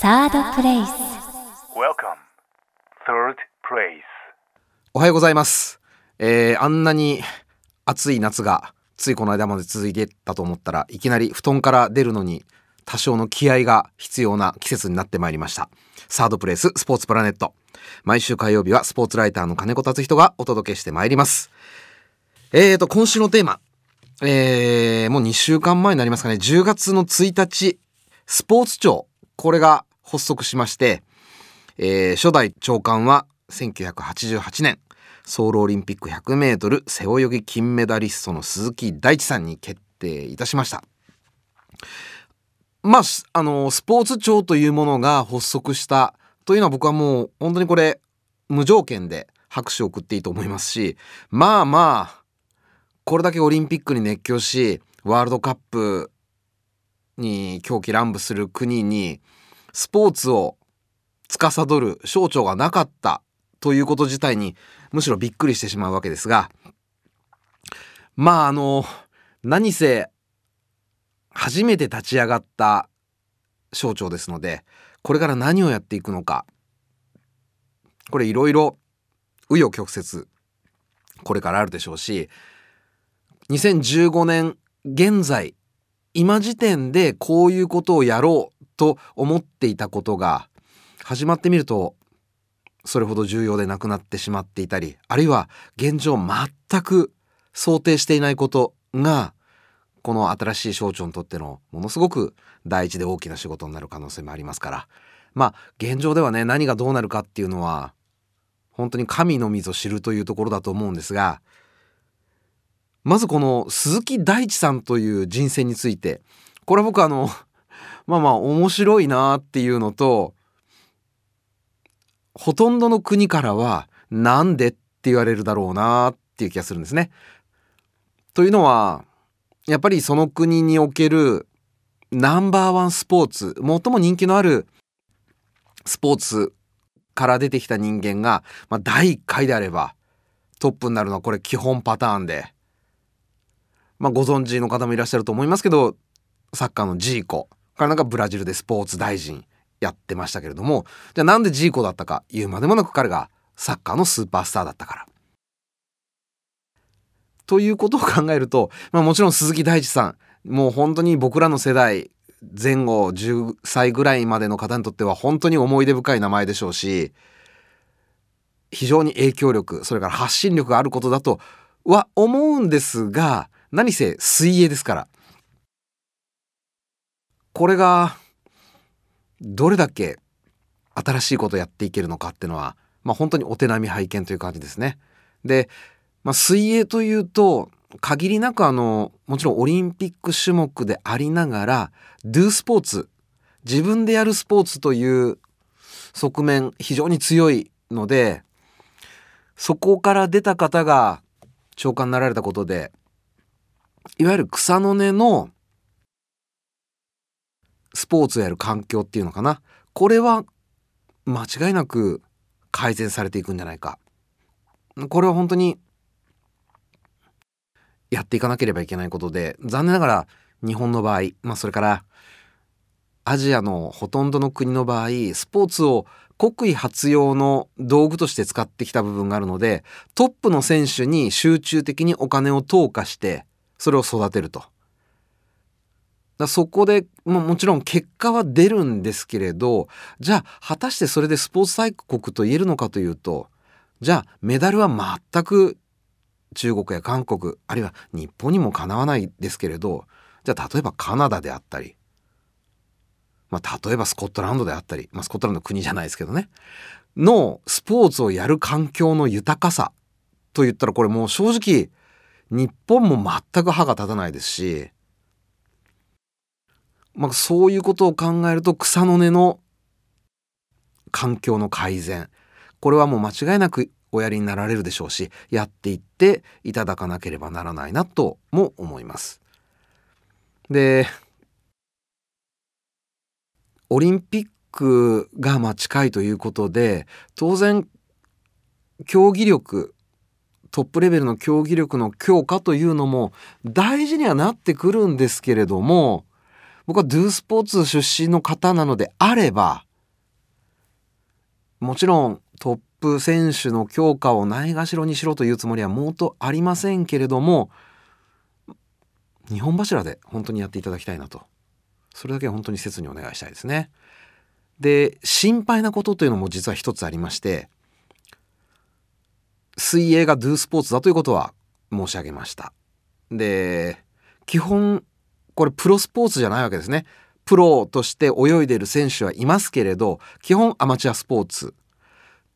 サードプレイス Welcome. Third place. おはようございます。えー、あんなに暑い夏がついこの間まで続いてたと思ったらいきなり布団から出るのに多少の気合が必要な季節になってまいりました。サードプレイススポーツプラネット。毎週火曜日はスポーツライターの金子達人がお届けしてまいります。えーと、今週のテーマ。えー、もう2週間前になりますかね。10月の1日、スポーツ庁。これが発足しまして、えー初代長官は1988年ソウルオリンピック 100m 背泳ぎ金メダリストの鈴木大地さんに決定いたしました。まああのスポーツ庁というものが発足したというのは僕はもう本当にこれ無条件で拍手を送っていいと思いますしまあまあこれだけオリンピックに熱狂しワールドカップに狂気乱舞する国にスポーツを司る省庁がなかったということ自体にむしろびっくりしてしまうわけですがまああの何せ初めて立ち上がった省庁ですのでこれから何をやっていくのかこれいろいろ紆余曲折これからあるでしょうし2015年現在今時点でこういうことをやろうと思っていたことが始まってみるとそれほど重要でなくなってしまっていたりあるいは現状全く想定していないことがこの新しい省庁にとってのものすごく大事で大きな仕事になる可能性もありますから。まあ現状ではね何がどうなるかっていうのは本当に神のみぞ知るというところだと思うんですがまずこの鈴木大地さんという人選についてこれは僕あのまあまあ面白いなっていうのとほとんどの国からはなんでって言われるだろうなっていう気がするんですね。というのはやっぱりその国におけるナンバーワンスポーツ最も人気のあるスポーツから出てきた人間が、まあ、第1回であればトップになるのはこれ基本パターンで、まあ、ご存知の方もいらっしゃると思いますけどサッカーのジーコ彼なんかブラジルでスポーツ大臣やってましたけれどもじゃあなんでジーコだったか言うまでもなく彼がサッカーのスーパースターだったから。ということを考えると、まあ、もちろん鈴木大地さんもう本当に僕らの世代前後10歳ぐらいまでの方にとっては本当に思い出深い名前でしょうし非常に影響力それから発信力があることだとは思うんですが何せ水泳ですからこれがどれだけ新しいことをやっていけるのかっていうのは、まあ、本当にお手並み拝見という感じですね。で、まあ、水泳というと限りなくあのもちろんオリンピック種目でありながら Do スポーツ自分でやるスポーツという側面非常に強いのでそこから出た方が長官になられたことでいわゆる草の根のスポーツをやる環境っていうのかなこれは間違いなく改善されていくんじゃないかこれは本当にやっていかなければいけないことで残念ながら日本の場合、まあ、それからアジアのほとんどの国の場合スポーツを国威発揚の道具として使ってきた部分があるのでトップの選手に集中的にお金を投下してそれを育てると。だそこでももちろん結果は出るんですけれどじゃあ果たしてそれでスポーツ大国と言えるのかというとじゃあメダルは全く中国や韓国あるいは日本にもかなわないですけれどじゃあ例えばカナダであったり、まあ、例えばスコットランドであったり、まあ、スコットランド国じゃないですけどねのスポーツをやる環境の豊かさと言ったらこれもう正直日本も全く歯が立たないですしまあ、そういうことを考えると草の根の環境の改善これはもう間違いなくおやりになられるでしょうしやっていっていただかなければならないなとも思います。でオリンピックがまあ近いということで当然競技力トップレベルの競技力の強化というのも大事にはなってくるんですけれども僕はドゥスポーツ出身の方なのであればもちろんトップ選手の強化をないがしろにしろというつもりはもうとありませんけれども日本柱で本当にやっていただきたいなとそれだけは本当に切にお願いしたいですね。で心配なことというのも実は一つありまして水泳がドゥースポーツだということは申し上げましたで基本これプロスポーツじゃないわけですね。プロとして泳いでる選手はいますけれど基本アマチュアスポーツ。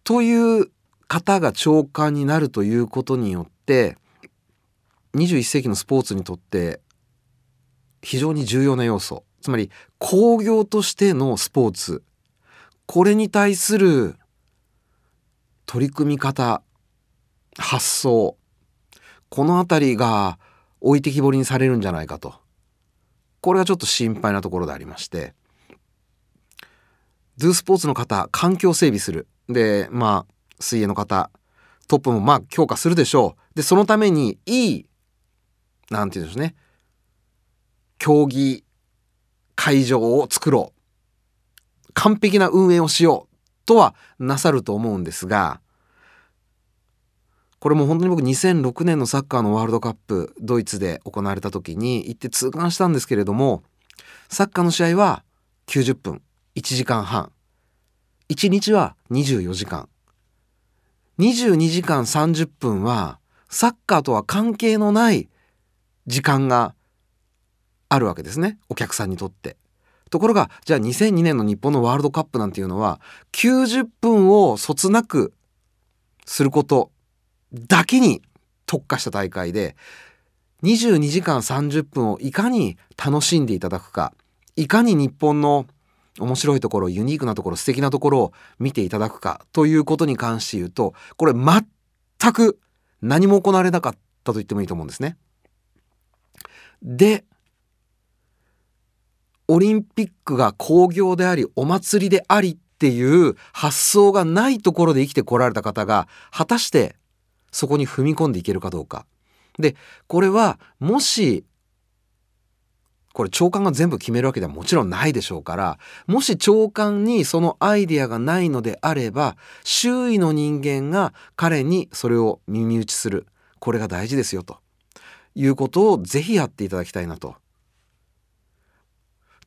という方が長官になるということによって21世紀のスポーツにとって非常に重要な要素。つまり工業としてのスポーツ。これに対する取り組み方発想。この辺りが置いてきぼりにされるんじゃないかと。これがちょっと心配なところでありましてドゥースポーツの方環境整備する。でまあ水泳の方トップもまあ強化するでしょう。でそのためにいいなんて言うんでしょうね競技会場を作ろう。完璧な運営をしようとはなさると思うんですがこれも本当に僕2006年のサッカーのワールドカップドイツで行われた時に行って痛感したんですけれどもサッカーの試合は90分1時間半。1日は24時間。22時間30分はサッカーとは関係のない時間があるわけですね。お客さんにとって。ところがじゃあ2002年の日本のワールドカップなんていうのは90分をそつなくすることだけに特化した大会で22時間30分をいかに楽しんでいただくかいかに日本の面白いところユニークなところ素敵なところを見ていただくかということに関して言うとこれ全く何も行われなかったと言ってもいいと思うんですね。でオリンピックが興行でありお祭りでありっていう発想がないところで生きてこられた方が果たしてそこに踏み込んでいけるかどうか。でこれはもしこれ長官が全部決めるわけではもちろんないでしょうからもし長官にそのアイデアがないのであれば周囲の人間が彼にそれを耳打ちする。これが大事ですよと。いうことをぜひやっていただきたいなと。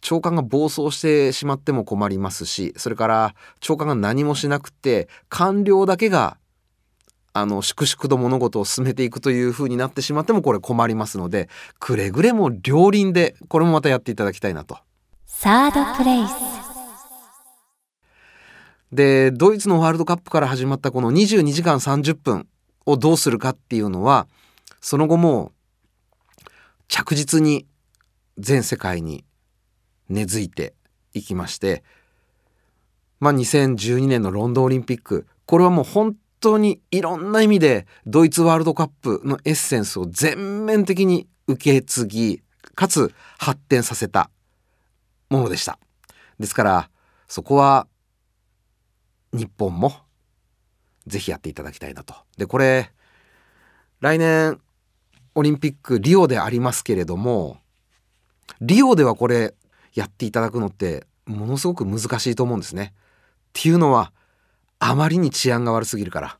長官が暴走してしまっても困りますしそれから長官が何もしなくて官僚だけがあの粛々と物事を進めていくというふうになってしまってもこれ困りますのでくれぐれも両輪でこれもまたやっていただきたいなと。サードプレイスでドイツのワールドカップから始まったこの22時間30分をどうするかっていうのはその後も着実に全世界に根付いていきましてまあ2012年のロンドンオリンピックこれはもう本当にいろんな意味でドイツワールドカップのエッセンスを全面的に受け継ぎかつ発展させたものでしたですからそこは日本もぜひやっていただきたいなとでこれ来年オリンピックリオでありますけれどもリオではこれやっていただくのってものすごく難しいと思うんですね。っていうのはあまりに治安が悪すぎるから。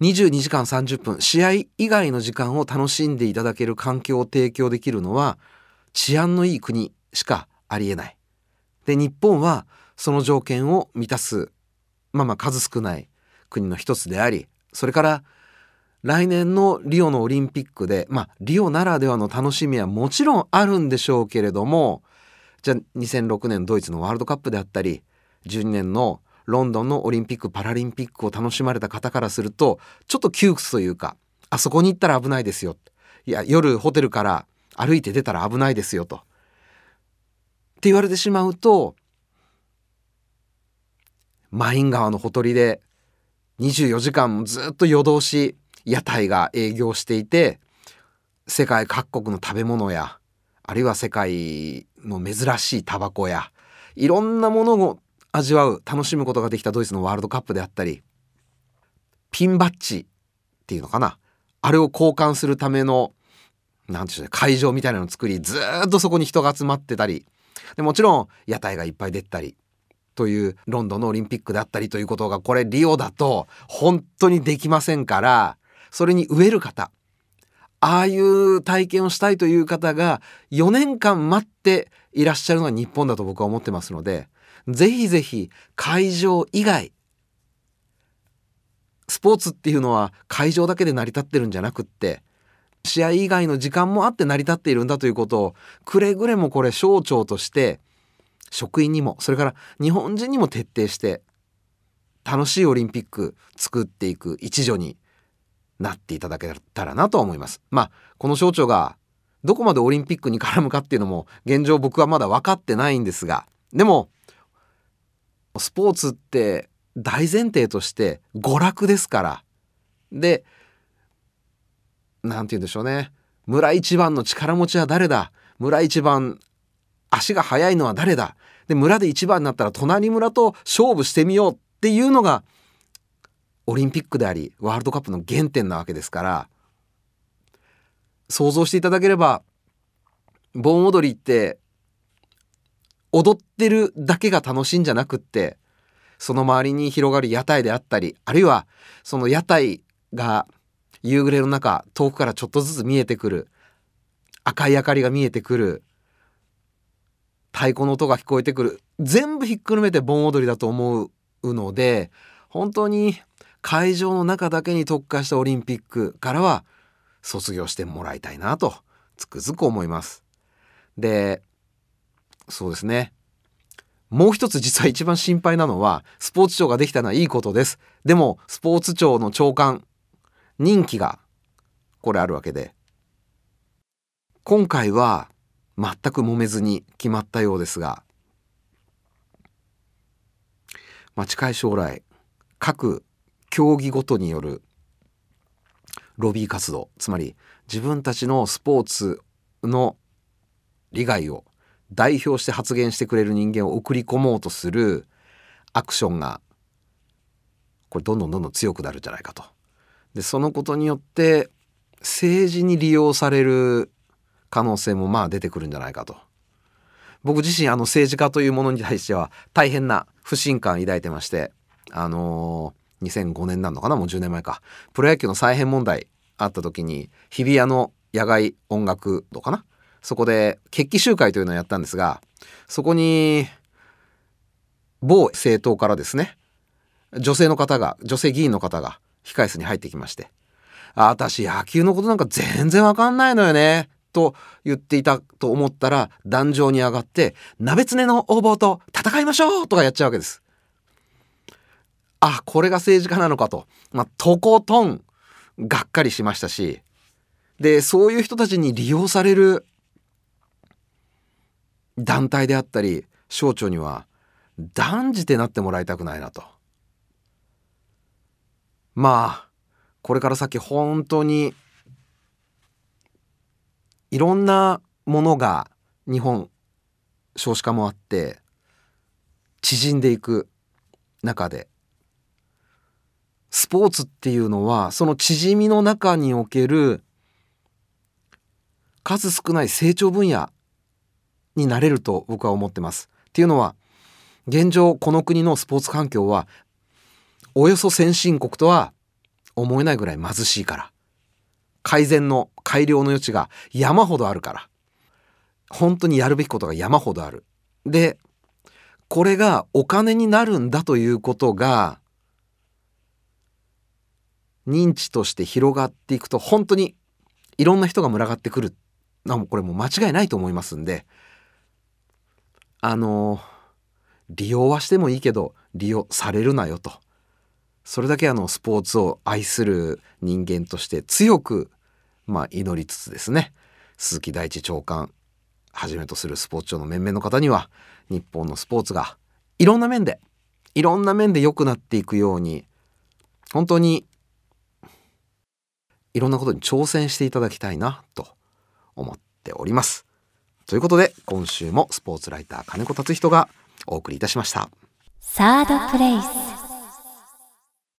22時間30分試合以外の時間を楽しんでいただける環境を提供できるのは治安のいい国しかありえない。で日本はその条件を満たすまあまあ数少ない国の一つでありそれから来年のリオのオリンピックでまあリオならではの楽しみはもちろんあるんでしょうけれどもじゃあ2006年ドイツのワールドカップであったり12年のロンドンのオリンピック・パラリンピックを楽しまれた方からするとちょっと窮屈というかあそこに行ったら危ないですよ。いや夜ホテルから歩いて出たら危ないですよと。って言われてしまうとマイン川のほとりで24時間ずっと夜通し屋台が営業していて世界各国の食べ物やあるいは世界の珍しいタバコやいろんなものを味わう楽しむことができたドイツのワールドカップであったりピンバッジっていうのかな。あれを交換するための何て言う会場みたいなのを作りずっとそこに人が集まってたりでもちろん屋台がいっぱい出たりというロンドンのオリンピックであったりということがこれリオだと本当にできませんからそれに飢える方ああいう体験をしたいという方が4年間待っていらっしゃるのが日本だと僕は思ってますのでぜひぜひ会場以外スポーツっていうのは会場だけで成り立ってるんじゃなくって試合以外の時間もあって成り立っているんだということをくれぐれもこれ省庁として職員にもそれから日本人にも徹底して楽しいオリンピック作っていく一助になっていただけたらなと思います。まあこの省庁がどこまでオリンピックに絡むかっていうのも現状僕はまだ分かってないんですがでもスポーツって大前提として娯楽ですから。で何て言うんでしょうね。村一番の力持ちは誰だ？村一番足が速いのは誰だ？で村で一番になったら隣村と勝負してみようっていうのがオリンピックでありワールドカップの原点なわけですから。想像していただければ盆踊りって踊ってるだけが楽しいんじゃなくってその周りに広がる屋台であったりあるいはその屋台が夕暮れの中遠くからちょっとずつ見えてくる赤い明かりが見えてくる太鼓の音が聞こえてくる全部ひっくるめて盆踊りだと思うので本当に会場の中だけに特化したオリンピックからは卒業してもらいたいなとつくづく思います。でそうですね。もう一つ実は一番心配なのはスポーツ庁ができたのはいいことです。でもスポーツ庁の長官任期がこれあるわけで。今回は全く揉めずに決まったようですが、まあ、近い将来各競技ごとによるロビー活動つまり自分たちのスポーツの利害を代表して発言してくれる人間を送り込もうとするアクションがこれどんどんどんどん強くなるんじゃないかと。でそのことによって政治に利用される可能性もまあ出てくるんじゃないかと。僕自身あの政治家というものに対しては大変な不信感抱いてましてあのー、2005年なのかな？もう10年前かプロ野球の再編問題あった時に日比谷の野外音楽堂かな？そこで決起集会というのをやったんですがそこに某政党からですね女性の方が女性議員の方が控室に入ってきまして「あ私野球のことなんか全然わかんないのよね」と言っていたと思ったら壇上に上がって「鍋つねの横暴と戦いましょう!」とかやっちゃうわけです。あこれが政治家なのかと、まあ、とことんがっかりしましたしでそういう人たちに利用される団体であったり省庁には断じてなってもらいたくないなと。まあこれから先本当にいろんなものが日本少子化もあって縮んでいく中でスポーツっていうのはその縮みの中における数少ない成長分野になれると僕は思ってます。っていうのは現状この国のスポーツ環境はおよそ先進国とは思えないぐらい貧しいから改善の改良の余地が山ほどあるから本当にやるべきことが山ほどある。でこれがお金になるんだということが認知として広がっていくと本当にいろんな人が群がってくるこれもう間違いないと思いますんであの利用はしてもいいけど利用されるなよとそれだけあのスポーツを愛する人間として強くまあ祈りつつですね鈴木大地長官はじめとするスポーツ庁の面々の方には日本のスポーツがいろんな面でいろんな面で良くなっていくように本当にいろんなことに挑戦していただきたいなと思っております。ということで今週もスポーツライター金子達人がお送りいたしました。サードプレイス